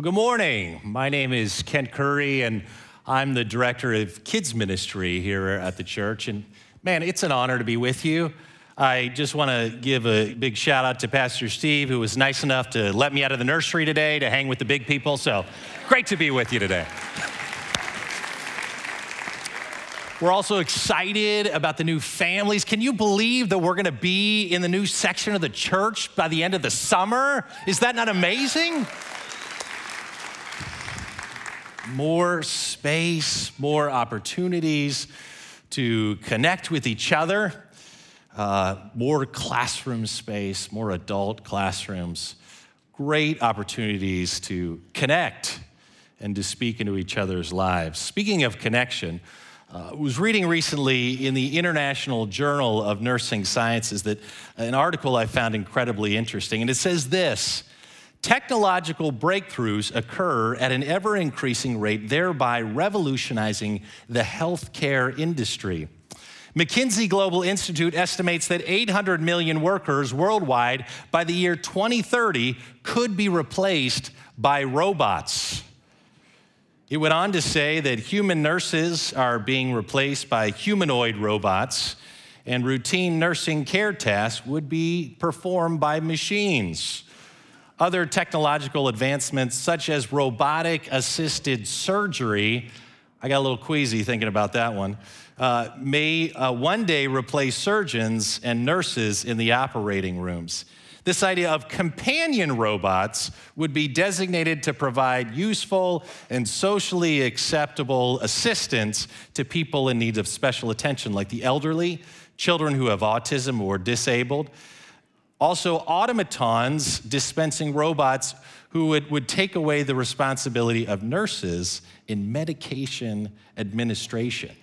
Well, good morning. My name is Kent Curry, and I'm the director of kids ministry here at the church. And man, it's an honor to be with you. I just want to give a big shout out to Pastor Steve, who was nice enough to let me out of the nursery today to hang with the big people. So great to be with you today. We're also excited about the new families. Can you believe that we're going to be in the new section of the church by the end of the summer? Is that not amazing? More space, more opportunities to connect with each other, uh, more classroom space, more adult classrooms, great opportunities to connect and to speak into each other's lives. Speaking of connection, uh, I was reading recently in the International Journal of Nursing Sciences that an article I found incredibly interesting, and it says this Technological breakthroughs occur at an ever increasing rate, thereby revolutionizing the healthcare industry. McKinsey Global Institute estimates that 800 million workers worldwide by the year 2030 could be replaced by robots. It went on to say that human nurses are being replaced by humanoid robots, and routine nursing care tasks would be performed by machines. Other technological advancements, such as robotic assisted surgery, I got a little queasy thinking about that one, uh, may uh, one day replace surgeons and nurses in the operating rooms. This idea of companion robots would be designated to provide useful and socially acceptable assistance to people in need of special attention, like the elderly, children who have autism or disabled, also, automatons dispensing robots who would, would take away the responsibility of nurses in medication administration.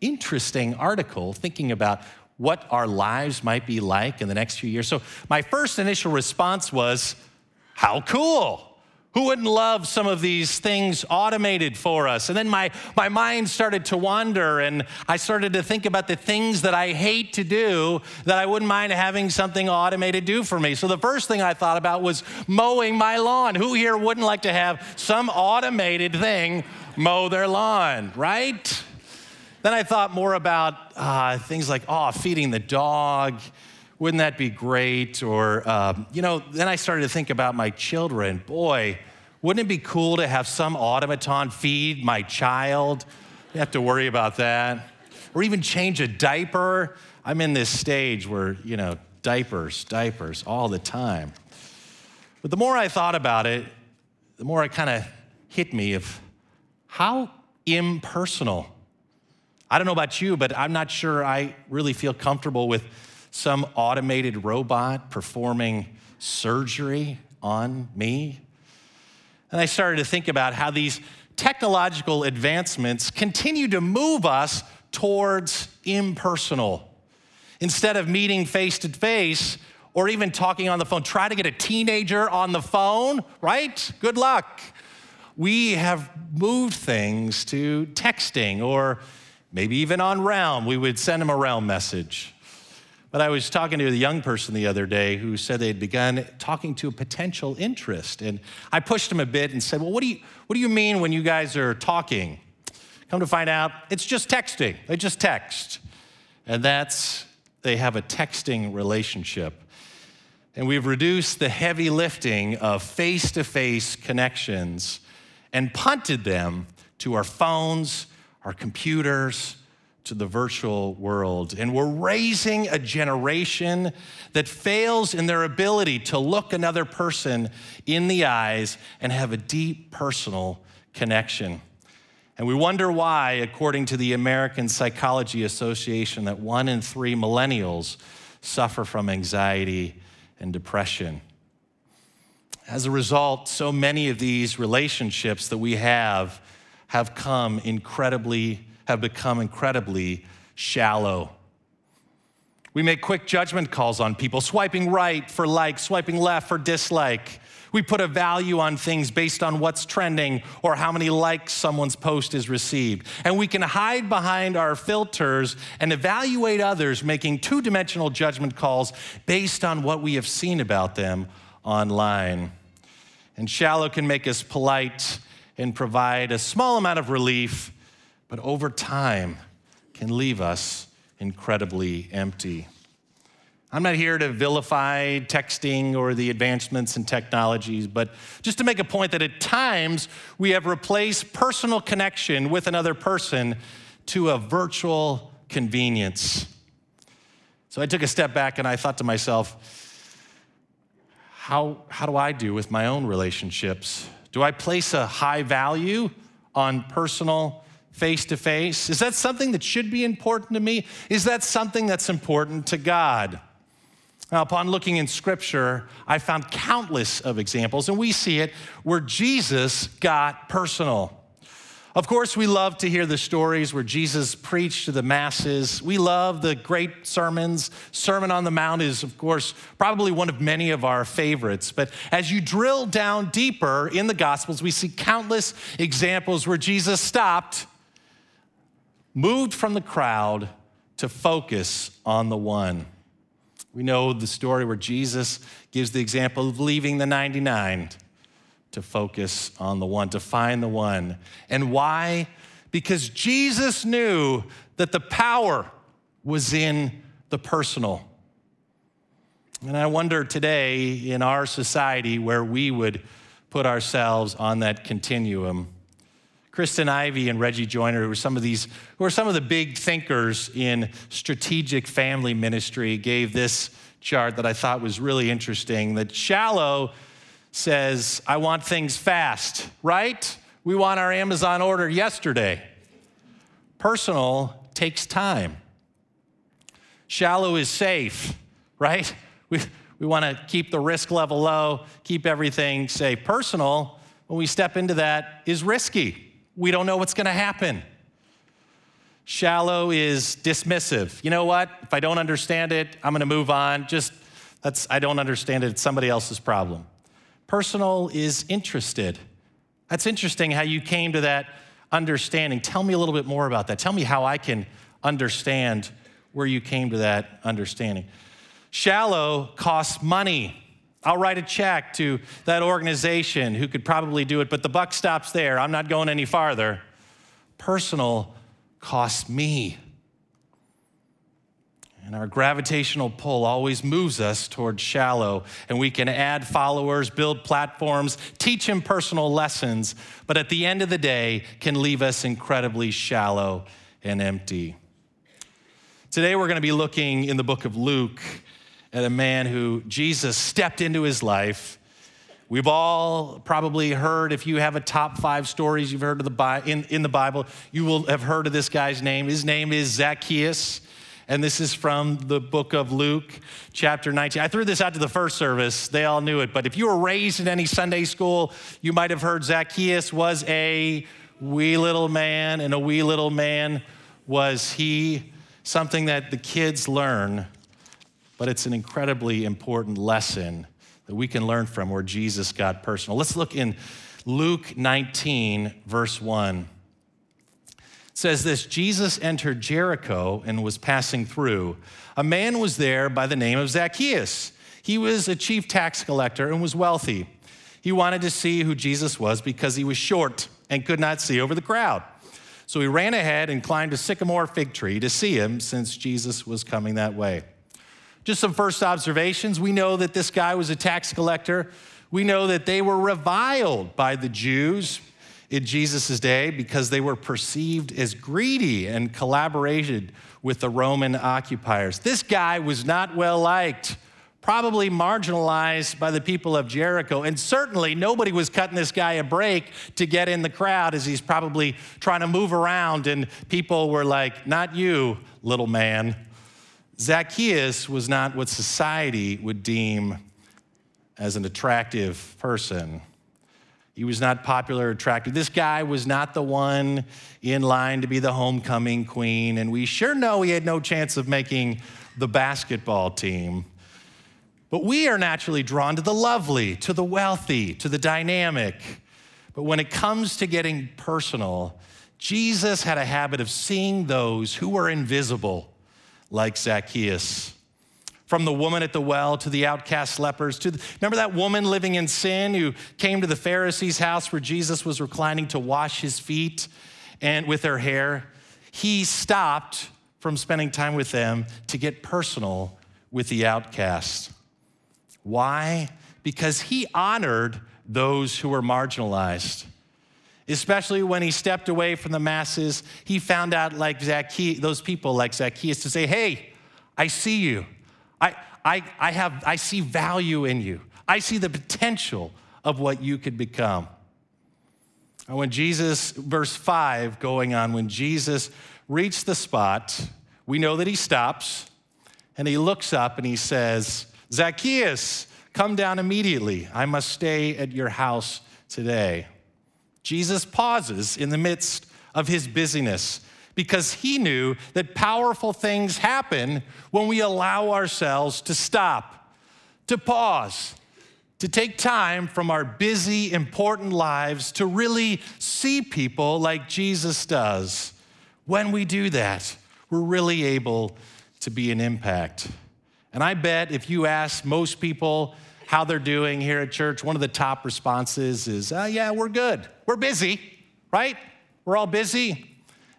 Interesting article thinking about what our lives might be like in the next few years. So, my first initial response was, How cool! Who wouldn't love some of these things automated for us? And then my, my mind started to wander, and I started to think about the things that I hate to do that I wouldn't mind having something automated do for me. So the first thing I thought about was mowing my lawn. Who here wouldn't like to have some automated thing mow their lawn, right? Then I thought more about uh, things like, oh, feeding the dog wouldn't that be great? Or, um, you know, then I started to think about my children. Boy, wouldn't it be cool to have some automaton feed my child? You have to worry about that. Or even change a diaper. I'm in this stage where, you know, diapers, diapers all the time. But the more I thought about it, the more it kind of hit me of how impersonal. I don't know about you, but I'm not sure I really feel comfortable with some automated robot performing surgery on me. And I started to think about how these technological advancements continue to move us towards impersonal. Instead of meeting face to face or even talking on the phone, try to get a teenager on the phone, right? Good luck. We have moved things to texting or maybe even on Realm. We would send them a Realm message. But I was talking to a young person the other day who said they had begun talking to a potential interest. And I pushed him a bit and said, Well, what do you, what do you mean when you guys are talking? Come to find out, it's just texting. They just text. And that's, they have a texting relationship. And we've reduced the heavy lifting of face to face connections and punted them to our phones, our computers, to the virtual world. And we're raising a generation that fails in their ability to look another person in the eyes and have a deep personal connection. And we wonder why, according to the American Psychology Association, that one in three millennials suffer from anxiety and depression. As a result, so many of these relationships that we have have come incredibly have become incredibly shallow. We make quick judgment calls on people, swiping right for like, swiping left for dislike. We put a value on things based on what's trending or how many likes someone's post is received. And we can hide behind our filters and evaluate others, making two dimensional judgment calls based on what we have seen about them online. And shallow can make us polite and provide a small amount of relief, but over time can leave us incredibly empty. I'm not here to vilify texting or the advancements in technologies, but just to make a point that at times we have replaced personal connection with another person to a virtual convenience. So I took a step back and I thought to myself, how, how do I do with my own relationships? Do I place a high value on personal face to face? Is that something that should be important to me? Is that something that's important to God? Now, upon looking in scripture, I found countless of examples, and we see it where Jesus got personal. Of course, we love to hear the stories where Jesus preached to the masses. We love the great sermons. Sermon on the Mount is, of course, probably one of many of our favorites. But as you drill down deeper in the Gospels, we see countless examples where Jesus stopped, moved from the crowd to focus on the one. We know the story where Jesus gives the example of leaving the 99 to focus on the one, to find the one. And why? Because Jesus knew that the power was in the personal. And I wonder today in our society where we would put ourselves on that continuum. Kristen Ivy and Reggie Joiner, who are some of these, who are some of the big thinkers in strategic family ministry, gave this chart that I thought was really interesting. That shallow says, I want things fast, right? We want our Amazon order yesterday. Personal takes time. Shallow is safe, right? We, we want to keep the risk level low, keep everything safe. Personal, when we step into that, is risky. We don't know what's going to happen. Shallow is dismissive. You know what? If I don't understand it, I'm going to move on. Just that's I don't understand it. It's somebody else's problem. Personal is interested. That's interesting how you came to that understanding. Tell me a little bit more about that. Tell me how I can understand where you came to that understanding. Shallow costs money. I'll write a check to that organization who could probably do it, but the buck stops there. I'm not going any farther. Personal costs me. And our gravitational pull always moves us towards shallow. And we can add followers, build platforms, teach impersonal lessons, but at the end of the day, can leave us incredibly shallow and empty. Today, we're going to be looking in the book of Luke at a man who Jesus stepped into his life. We've all probably heard, if you have a top five stories you've heard of the in, in the Bible, you will have heard of this guy's name. His name is Zacchaeus and this is from the book of Luke, chapter 19. I threw this out to the first service, they all knew it, but if you were raised in any Sunday school, you might have heard Zacchaeus was a wee little man, and a wee little man was he, something that the kids learn, but it's an incredibly important lesson that we can learn from where Jesus got personal. Let's look in Luke 19, verse 1 says this Jesus entered Jericho and was passing through. A man was there by the name of Zacchaeus. He was a chief tax collector and was wealthy. He wanted to see who Jesus was because he was short and could not see over the crowd. So he ran ahead and climbed a sycamore fig tree to see him since Jesus was coming that way. Just some first observations. We know that this guy was a tax collector. We know that they were reviled by the Jews in Jesus' day because they were perceived as greedy and collaborated with the Roman occupiers. This guy was not well liked, probably marginalized by the people of Jericho. And certainly nobody was cutting this guy a break to get in the crowd as he's probably trying to move around. And people were like, Not you, little man. Zacchaeus was not what society would deem as an attractive person. He was not popular or attractive. This guy was not the one in line to be the homecoming queen, and we sure know he had no chance of making the basketball team. But we are naturally drawn to the lovely, to the wealthy, to the dynamic. But when it comes to getting personal, Jesus had a habit of seeing those who were invisible, like Zacchaeus. from the woman at the well to the outcast lepers to the, remember that woman living in sin who came to the pharisee's house where jesus was reclining to wash his feet and with her hair? He stopped from spending time with them to get personal with the outcast. Why? Because he honored those who were marginalized especially when he stepped away from the masses he found out like zacchaeus those people like zacchaeus to say hey i see you I, I, I, have, I see value in you. I see the potential of what you could become. And when Jesus, verse 5 going on, when Jesus reached the spot, we know that he stops and he looks up and he says, Zacchaeus, come down immediately. I must stay at your house today. Jesus pauses in the midst of his busyness because he knew that powerful things happen when we allow ourselves to stop, to pause, to take time from our busy, important lives to really see people like Jesus does. When we do that, we're really able to be an impact. And I bet if you ask most people how they're doing here at church, one of the top responses is, uh, Yeah, we're good. We're busy, right? We're all busy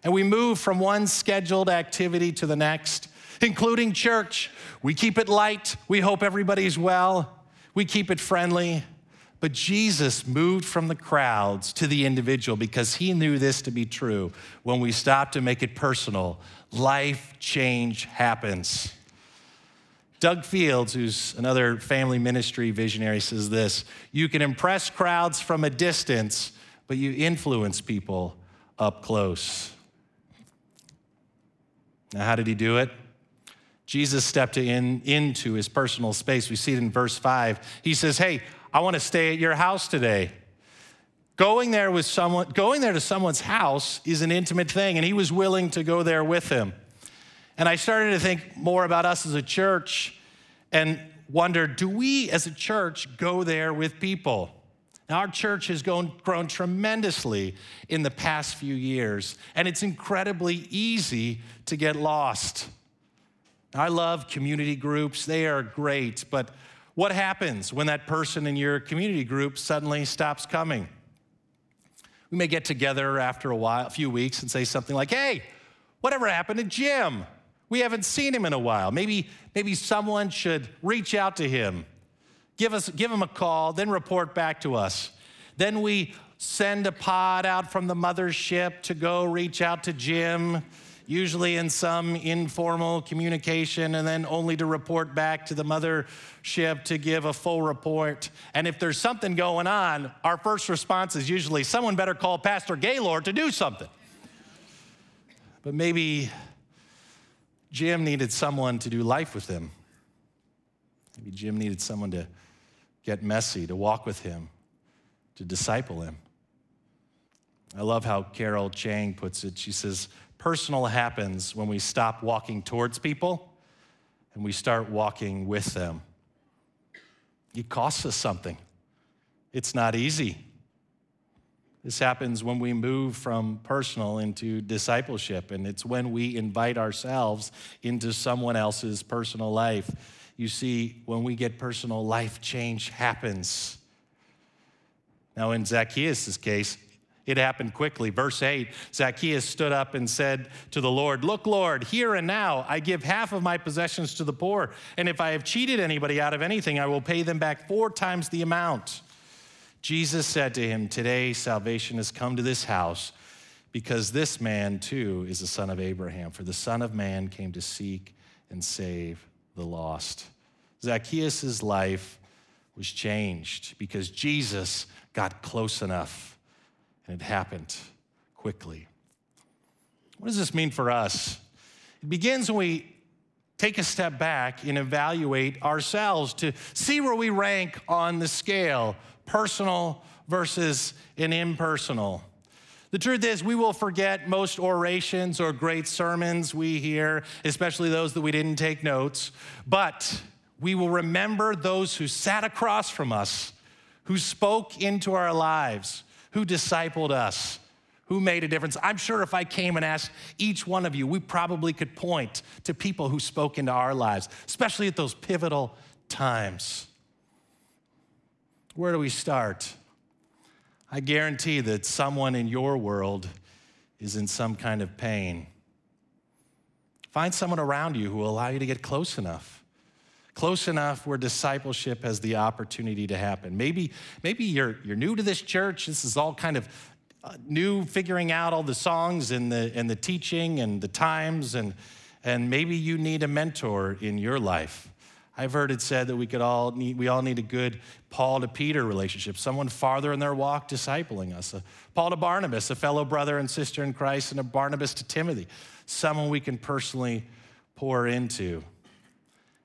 and we move from one scheduled activity to the next, including church. We keep it light. We hope everybody's well. We keep it friendly. But Jesus moved from the crowds to the individual because he knew this to be true. When we stop to make it personal, life change happens. Doug Fields, who's another family ministry visionary, says this You can impress crowds from a distance, but you influence people up close. Now, how did he do it? Jesus stepped in, into his personal space. We see it in verse 5. He says, Hey, I want to stay at your house today. Going there with someone, going there to someone's house is an intimate thing, and he was willing to go there with him. And I started to think more about us as a church and wonder, do we as a church go there with people? Now, our church has grown, grown, tremendously in the past few years, and it's incredibly easy to get lost. I love community groups, they are great, but what happens when that person in your community group suddenly stops coming? We may get together after a while, a few weeks, and say something like, hey, whatever happened to Jim? We haven't seen him in a while. Maybe, maybe someone should reach out to him give, us, give them a call, then report back to us. Then we send a pod out from the mothership to go reach out to Jim, usually in some informal communication, and then only to report back to the mothership to give a full report. And if there's something going on, our first response is usually someone better call Pastor Gaylord to do something. But maybe Jim needed someone to do life with him. Maybe Jim needed someone to get messy, to walk with him, to disciple him. I love how Carol Chang puts it. She says, Personal happens when we stop walking towards people and we start walking with them. It costs us something, it's not easy. This happens when we move from personal into discipleship, and it's when we invite ourselves into someone else's personal life you see, when we get personal, life change happens. Now, in Zacchaeus' case, it happened quickly. Verse 8 Zacchaeus stood up and said to the Lord, Look, Lord, here and now I give half of my possessions to the poor, and if I have cheated anybody out of anything, I will pay them back four times the amount. Jesus said to him, Today salvation has come to this house because this man too is the son of Abraham, for the Son of Man came to seek and save the lost. Zacchaeus' life was changed because Jesus got close enough and it happened quickly. What does this mean for us? It begins when we take a step back and evaluate ourselves to see where we rank on the scale personal versus an impersonal. The truth is, we will forget most orations or great sermons we hear, especially those that we didn't take notes, but we will remember those who sat across from us, who spoke into our lives, who discipled us, Who made a difference? I'm sure if I came and asked each one of you, we probably could point to people who spoke into our lives, especially at those pivotal times. Where do we start? I guarantee that someone in your world is in some kind of pain. Find someone around you who will allow you to get close enough. Close enough where discipleship has the opportunity to happen. Maybe, maybe you're, you're new to this church. This is all kind of uh, new, figuring out all the songs and the, and the teaching and the times, and, and maybe you need a mentor in your life. I've heard it said that we could all need, we all need a good Paul to Peter relationship, someone farther in their walk discipling us. A Paul to Barnabas, a fellow brother and sister in Christ, and a Barnabas to Timothy, someone we can personally pour into.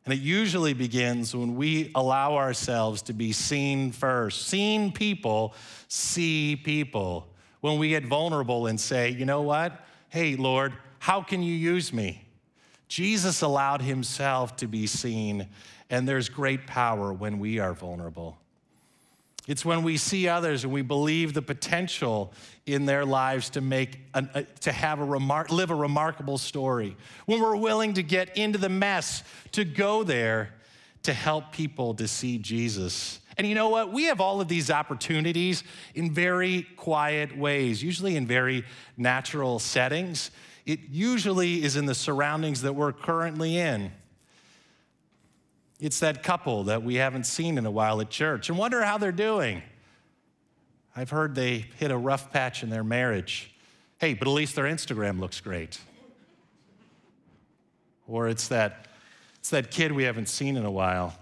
And it usually begins when we allow ourselves to be seen first. Seen people see people. When we get vulnerable and say, you know what? Hey, Lord, how can you use me? Jesus allowed himself to be seen, and there's great power when we are vulnerable. It's when we see others and we believe the potential in their lives to make a, a, uh, to have a remar- live a remarkable story. When we're willing to get into the mess, to go there to help people to see Jesus. And you know what? We have all of these opportunities in very quiet ways, usually in very natural settings it usually is in the surroundings that we're currently in. It's that couple that we haven't seen in a while at church and wonder how they're doing. I've heard they hit a rough patch in their marriage. Hey, but at least their Instagram looks great. Or it's that, it's that kid we haven't seen in a while.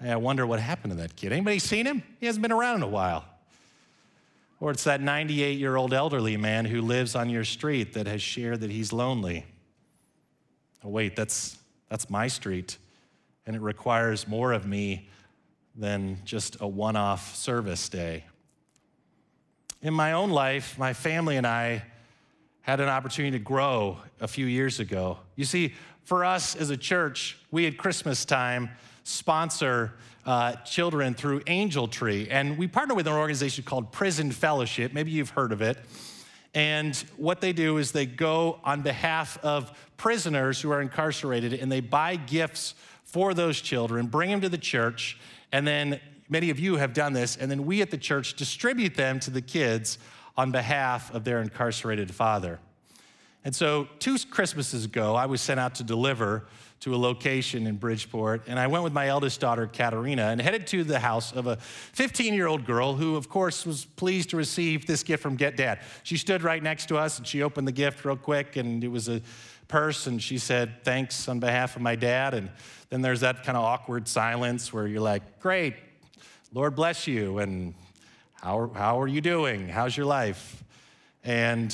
Hey, I wonder what happened to that kid. Anybody seen him? He hasn't been around in a while. Or it's that 98 year old elderly man who lives on your street that has shared that he's lonely. Oh, wait, that's, that's my street, and it requires more of me than just a one off service day. In my own life, my family and I had an opportunity to grow a few years ago. You see, for us as a church, we at Christmas time sponsor uh, children through Angel Tree. And we partner with an organization called Prison Fellowship. Maybe you've heard of it. And what they do is they go on behalf of prisoners who are incarcerated and they buy gifts for those children, bring them to the church, and then many of you have done this, and then we at the church distribute them to the kids on behalf of their incarcerated father. And so, two Christmases ago, I was sent out to deliver to a location in Bridgeport, and I went with my eldest daughter, Katerina, and headed to the house of a 15 year old girl who, of course, was pleased to receive this gift from Get Dad. She stood right next to us and she opened the gift real quick, and it was a purse, and she said, Thanks on behalf of my dad. And then there's that kind of awkward silence where you're like, Great, Lord bless you, and how, how are you doing? How's your life? And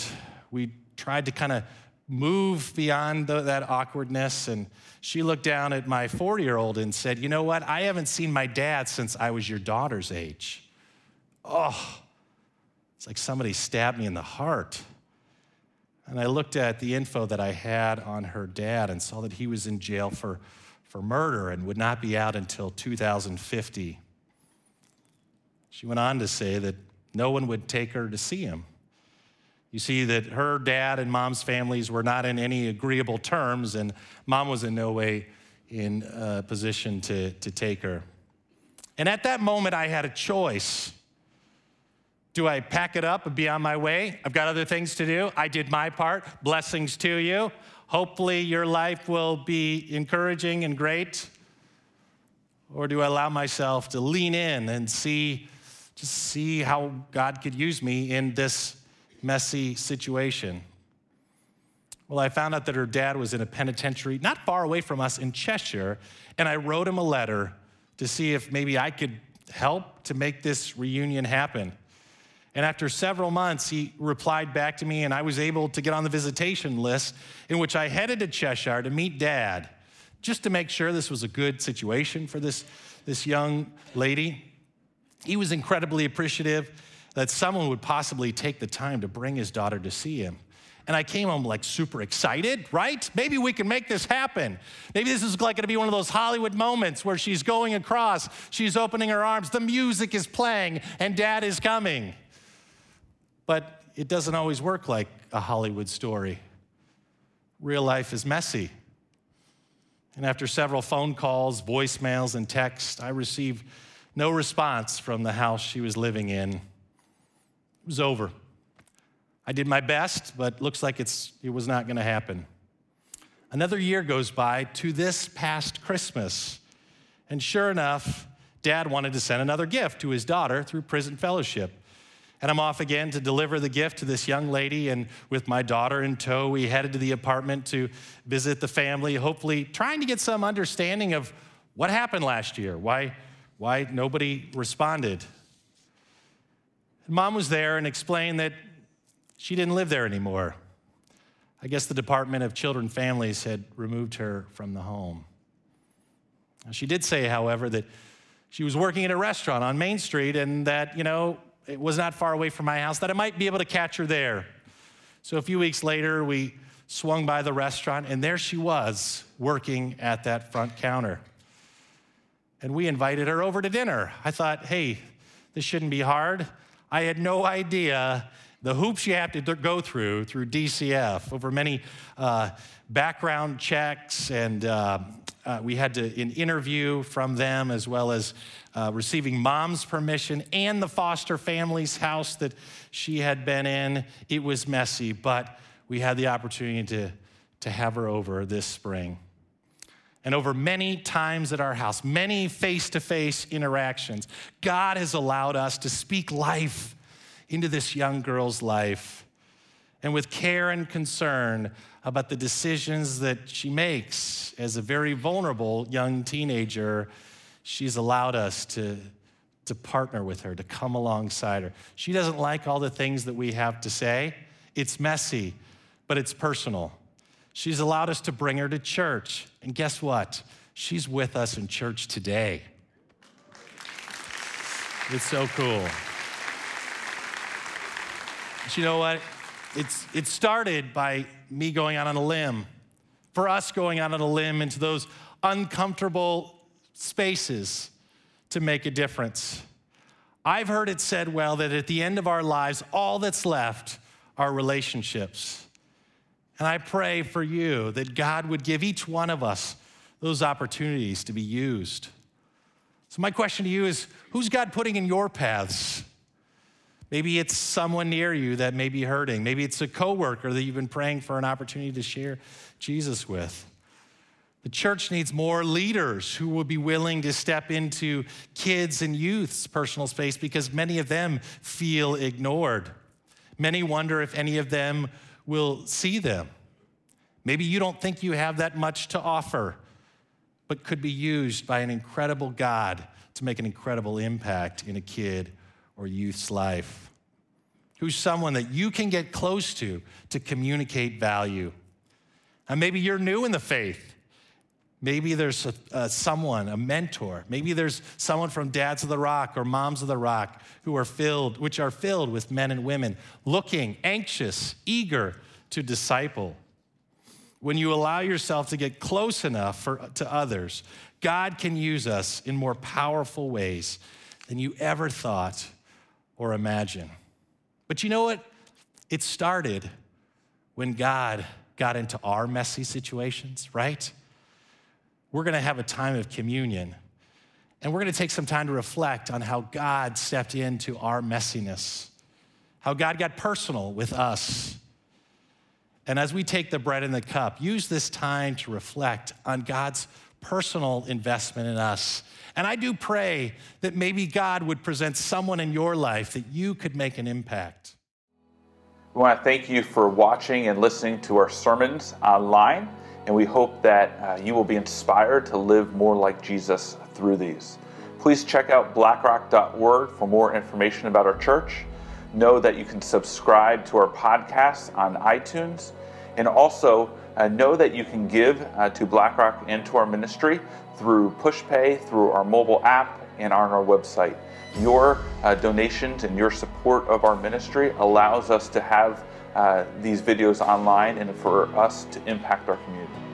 we tried to kind of move beyond the, that awkwardness. And she looked down at my 40 year old and said, You know what? I haven't seen my dad since I was your daughter's age. Oh, it's like somebody stabbed me in the heart. And I looked at the info that I had on her dad and saw that he was in jail for, for murder and would not be out until 2050. She went on to say that no one would take her to see him. You see that her dad and mom's families were not in any agreeable terms, and mom was in no way in a position to, to take her. And at that moment, I had a choice. Do I pack it up and be on my way? I've got other things to do. I did my part. Blessings to you. Hopefully, your life will be encouraging and great. Or do I allow myself to lean in and see, just see how God could use me in this messy situation. Well, I found out that her dad was in a penitentiary not far away from us in Cheshire, and I wrote him a letter to see if maybe I could help to make this reunion happen. And after several months, he replied back to me, and I was able to get on the visitation list, in which I headed to Cheshire to meet dad, just to make sure this was a good situation for this, this young lady. He was incredibly appreciative that someone would possibly take the time to bring his daughter to see him. And I came home like super excited, right? Maybe we can make this happen. Maybe this is like gonna be one of those Hollywood moments where she's going across, she's opening her arms, the music is playing, and dad is coming. But it doesn't always work like a Hollywood story. Real life is messy. And after several phone calls, voicemails, and texts, I received no response from the house she was living in. Was over. I did my best, but looks like it's, it was not going to happen. Another year goes by to this past Christmas. And sure enough, dad wanted to send another gift to his daughter through prison fellowship. And I'm off again to deliver the gift to this young lady. And with my daughter in tow, we headed to the apartment to visit the family, hopefully trying to get some understanding of what happened last year, why, why nobody responded. Mom was there and explained that she didn't live there anymore. I guess the Department of Children and Families had removed her from the home. She did say, however, that she was working at a restaurant on Main Street and that, you know, it was not far away from my house, that I might be able to catch her there. So a few weeks later, we swung by the restaurant, and there she was working at that front counter. And we invited her over to dinner. I thought, hey, this shouldn't be hard. I had no idea the hoops you have to go through through DCF over many uh, background checks, and uh, uh, we had to an interview from them as well as uh, receiving mom's permission and the foster family's house that she had been in. It was messy, but we had the opportunity to, to have her over this spring. And over many times at our house, many face to face interactions, God has allowed us to speak life into this young girl's life and with care and concern about the decisions that she makes as a very vulnerable young teenager, she's allowed us to, to partner with her, to come alongside her. She doesn't like all the things that we have to say. It's messy, but it's personal. She's allowed us to bring her to church. And guess what? She's with us in church today. It's so cool. But you know what? It's, it started by me going out on a limb, for us going out on a limb into those uncomfortable spaces to make a difference. I've heard it said well that at the end of our lives, all that's left are relationships. And I pray for you that God would give each one of us those opportunities to be used. So, my question to you is who's God putting in your paths? Maybe it's someone near you that may be hurting. Maybe it's a coworker that you've been praying for an opportunity to share Jesus with. The church needs more leaders who will be willing to step into kids and youth's personal space because many of them feel ignored. Many wonder if any of them will see them. Maybe you don't think you have that much to offer, but could be used by an incredible God to make an incredible impact in a kid or youth's life? Who's someone that you can get close to to communicate value? And maybe you're new in the faith. Maybe there's a, a, someone, a mentor. Maybe there's someone from Dads of the Rock or Moms of the Rock who are filled, which are filled with men and women, looking, anxious, eager to disciple. When you allow yourself to get close enough for, to others, God can use us in more powerful ways than you ever thought or imagine. But you know what? It started when God got into our messy situations, right? We're gonna have a time of communion, and we're gonna take some time to reflect on how God stepped into our messiness, how God got personal with us. And as we take the bread and the cup, use this time to reflect on God's personal investment in us and I do pray that maybe God would present someone in your life that you could make an impact. We want to thank you for watching and listening to our sermons online, and we hope that uh, you will be inspired to live more like Jesus through these. Please check out blackrock.org for more information about our church. Know that you can subscribe to our podcast on iTunes, and also uh, know that you can give uh, to BlackRock and to our ministry through PushPay, through our mobile app, and on our website. Your uh, donations and your support of our ministry allows us to have uh, these videos online and for us to impact our community.